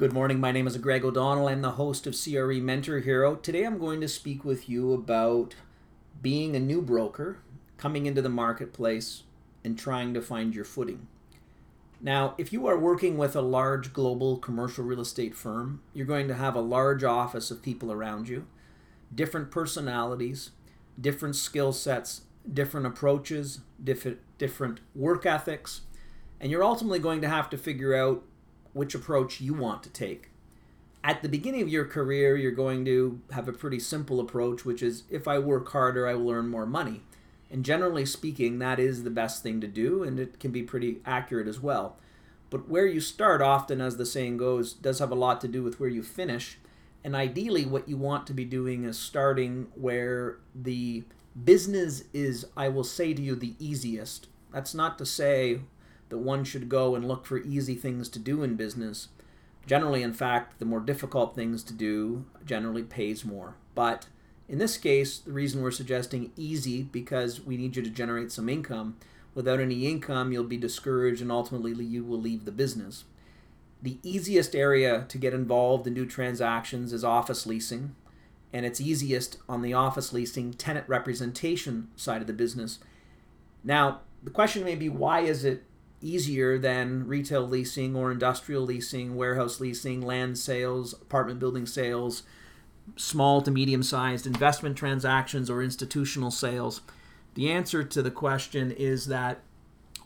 Good morning. My name is Greg O'Donnell. I'm the host of CRE Mentor Hero. Today I'm going to speak with you about being a new broker, coming into the marketplace, and trying to find your footing. Now, if you are working with a large global commercial real estate firm, you're going to have a large office of people around you, different personalities, different skill sets, different approaches, different, different work ethics, and you're ultimately going to have to figure out which approach you want to take. At the beginning of your career, you're going to have a pretty simple approach, which is if I work harder, I will earn more money. And generally speaking, that is the best thing to do, and it can be pretty accurate as well. But where you start, often, as the saying goes, does have a lot to do with where you finish. And ideally, what you want to be doing is starting where the business is, I will say to you, the easiest. That's not to say that one should go and look for easy things to do in business. Generally, in fact, the more difficult things to do generally pays more. But in this case, the reason we're suggesting easy because we need you to generate some income. Without any income, you'll be discouraged and ultimately you will leave the business. The easiest area to get involved and do transactions is office leasing, and it's easiest on the office leasing tenant representation side of the business. Now, the question may be why is it easier than retail leasing or industrial leasing, warehouse leasing, land sales, apartment building sales, small to medium sized investment transactions, or institutional sales? The answer to the question is that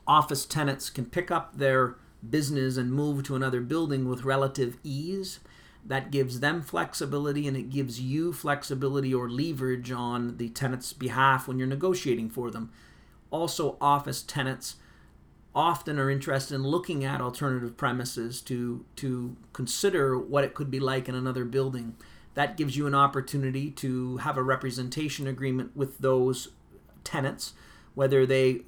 office tenants can pick up their business and move to another building with relative ease. That gives them flexibility and it gives you flexibility or leverage on the tenant's behalf when you're negotiating for them. Also, office tenants often are interested in looking at alternative premises to to consider what it could be like in another building. That gives you an opportunity to have a representation agreement with those tenants, whether they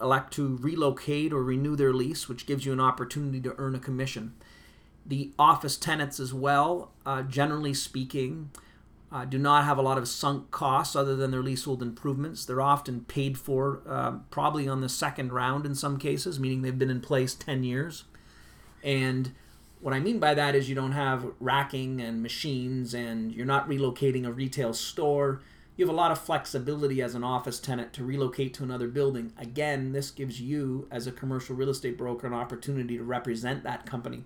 elect to relocate or renew their lease, which gives you an opportunity to earn a commission. The office tenants, as well, uh, generally speaking, uh, do not have a lot of sunk costs other than their leasehold improvements. They're often paid for uh, probably on the second round in some cases, meaning they've been in place 10 years. And what I mean by that is you don't have racking and machines and you're not relocating a retail store. You have a lot of flexibility as an office tenant to relocate to another building. Again, this gives you, as a commercial real estate broker, an opportunity to represent that company.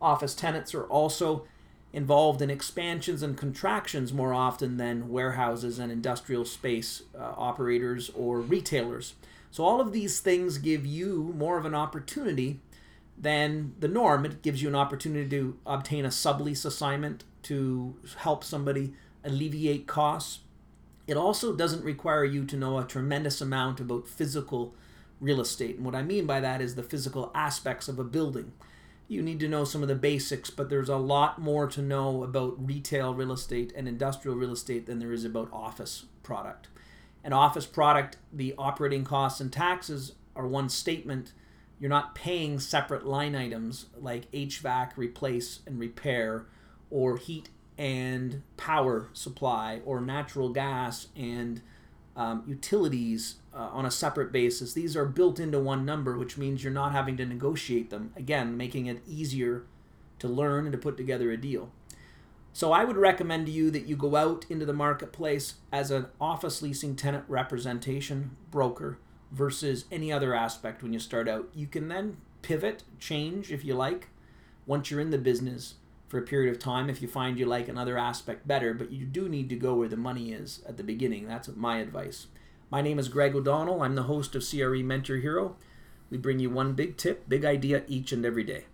Office tenants are also involved in expansions and contractions more often than warehouses and industrial space uh, operators or retailers. So, all of these things give you more of an opportunity than the norm. It gives you an opportunity to obtain a sublease assignment to help somebody alleviate costs. It also doesn't require you to know a tremendous amount about physical real estate. And what I mean by that is the physical aspects of a building you need to know some of the basics, but there's a lot more to know about retail real estate and industrial real estate than there is about office product. An office product, the operating costs and taxes are one statement. You're not paying separate line items like HVAC, replace and repair, or heat and power supply, or natural gas and um, utilities uh, on a separate basis. These are built into one number, which means you're not having to negotiate them. Again, making it easier to learn and to put together a deal. So I would recommend to you that you go out into the marketplace as an office leasing tenant representation broker versus any other aspect when you start out. You can then pivot, change if you like, once you're in the business for a period of time if you find you like another aspect better, but you do need to go where the money is at the beginning. That's my advice. My name is Greg O'Donnell. I'm the host of CRE Mentor Hero. We bring you one big tip, big idea each and every day.